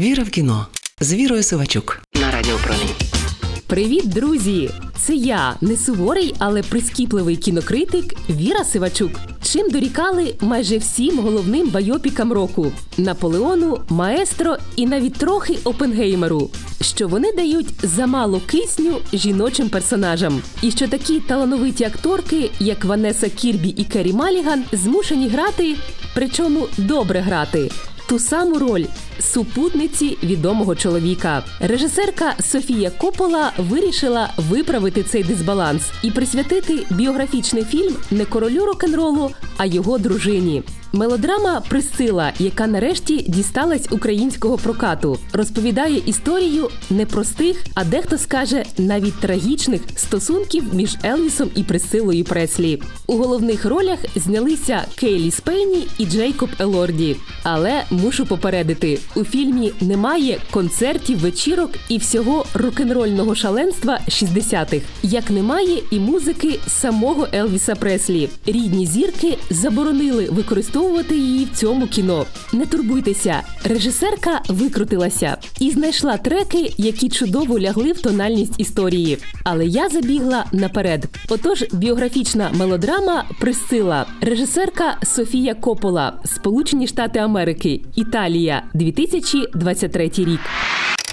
Віра в кіно з Вірою Сивачук на радіопромінь. Привіт, друзі! Це я, не суворий, але прискіпливий кінокритик Віра Сивачук. Чим дорікали майже всім головним байопікам року Наполеону, Маестро і навіть трохи Опенгеймеру, що вони дають замало кисню жіночим персонажам, і що такі талановиті акторки, як Ванеса Кірбі і Керрі Маліган, змушені грати, причому добре грати. Ту саму роль супутниці відомого чоловіка. Режисерка Софія Копола вирішила виправити цей дисбаланс і присвятити біографічний фільм не королю рок-н-ролу, а його дружині. Мелодрама Присила, яка нарешті дісталась українського прокату, розповідає історію непростих, а дехто скаже навіть трагічних стосунків між Елвісом і Присилою Преслі. У головних ролях знялися Кейлі Спейні і Джейкоб Елорді. Але мушу попередити: у фільмі немає концертів, вечірок і всього рок-н-рольного шаленства 60-х, як немає і музики самого Елвіса Преслі. Рідні зірки заборонили використовувати її в цьому кіно. Не турбуйтеся, режисерка викрутилася і знайшла треки, які чудово лягли в тональність історії. Але я забігла наперед. Отож, біографічна мелодрама Присила, режисерка Софія Копола, Сполучені Штати Америки, Італія, 2023 рік.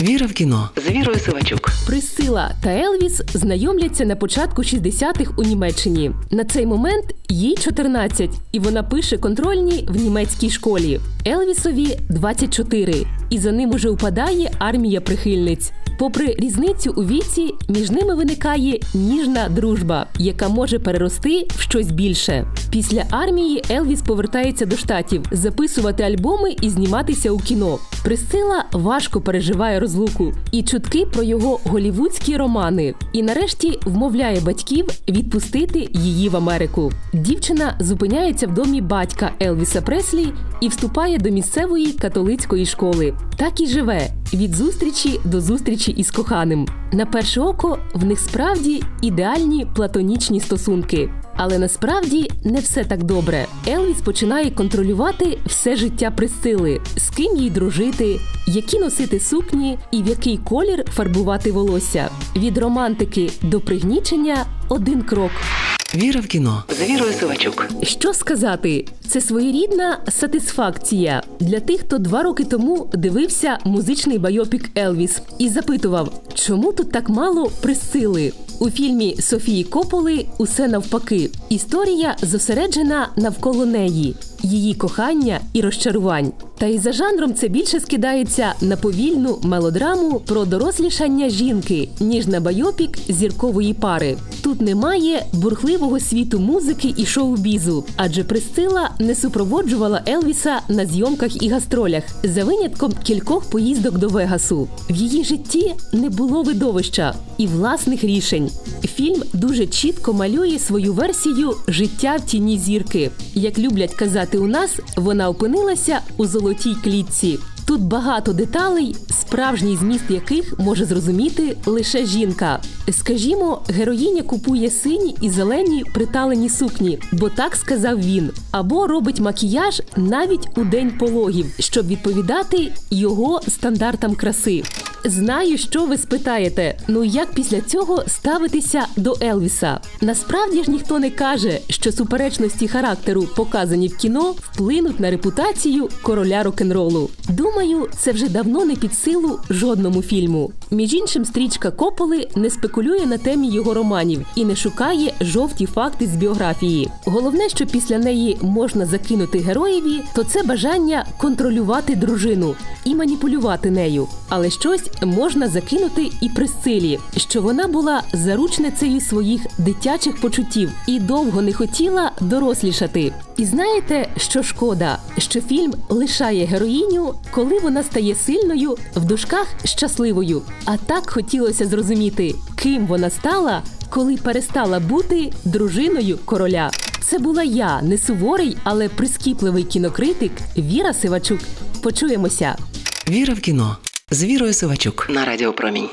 Віра в кіно з Вірою Сивачук. Присила та Елвіс знайомляться на початку 60-х у Німеччині. На цей момент їй 14, і вона пише контрольні в німецькій школі. Елвісові 24, і за ним уже упадає армія прихильниць. Попри різницю у віці, між ними виникає ніжна дружба, яка може перерости в щось більше. Після армії Елвіс повертається до штатів записувати альбоми і зніматися у кіно. Присила важко переживає розлуку і чутки про його голівудські романи. І нарешті вмовляє батьків відпустити її в Америку. Дівчина зупиняється в домі батька Елвіса Преслі і вступає до місцевої католицької школи. Так і живе від зустрічі до зустрічі із коханим. На перше око в них справді ідеальні платонічні стосунки. Але насправді не все так добре. Елвіс починає контролювати все життя Присцили, з ким їй дружити, які носити сукні і в який колір фарбувати волосся. Від романтики до пригнічення один крок. Віра в кіно з Вірою Сивачук. Що сказати? Це своєрідна сатисфакція для тих, хто два роки тому дивився музичний байопік Елвіс і запитував, чому тут так мало Прісцилли. У фільмі Софії Кополи усе навпаки. Історія зосереджена навколо неї, її кохання і розчарувань. Та й за жанром це більше скидається на повільну мелодраму про дорослішання жінки, ніж на байопік зіркової пари. Тут немає бурхливого світу музики і шоу-бізу, адже Присцила не супроводжувала Елвіса на зйомках і гастролях за винятком кількох поїздок до Вегасу. В її житті не було видовища і власних рішень. Фільм дуже чітко малює свою версію життя в тіні зірки. Як люблять казати у нас, вона опинилася у золотій клітці. Тут багато деталей, справжній зміст яких може зрозуміти лише жінка. Скажімо, героїня купує сині і зелені приталені сукні, бо так сказав він, або робить макіяж навіть у день пологів, щоб відповідати його стандартам краси. Знаю, що ви спитаєте. Ну як після цього ставитися до Елвіса? Насправді ж ніхто не каже, що суперечності характеру, показані в кіно, вплинуть на репутацію короля рок-н-ролу. Думаю, це вже давно не під силу жодному фільму. Між іншим, стрічка Кополи не спекулює на темі його романів і не шукає жовті факти з біографії. Головне, що після неї можна закинути героєві, то це бажання контролювати дружину і маніпулювати нею. Але щось можна закинути і Присцилі, що вона була заручницею своїх дитячих почуттів і довго не хотіла дорослішати. І знаєте, що шкода, що фільм лишає героїню, коли вона стає сильною в дужках щасливою. А так хотілося зрозуміти, ким вона стала, коли перестала бути дружиною короля. Це була я, не суворий, але прискіпливий кінокритик Віра Сивачук. Почуємося. Віра в кіно з Вірою Сивачук на Радіо Промінь.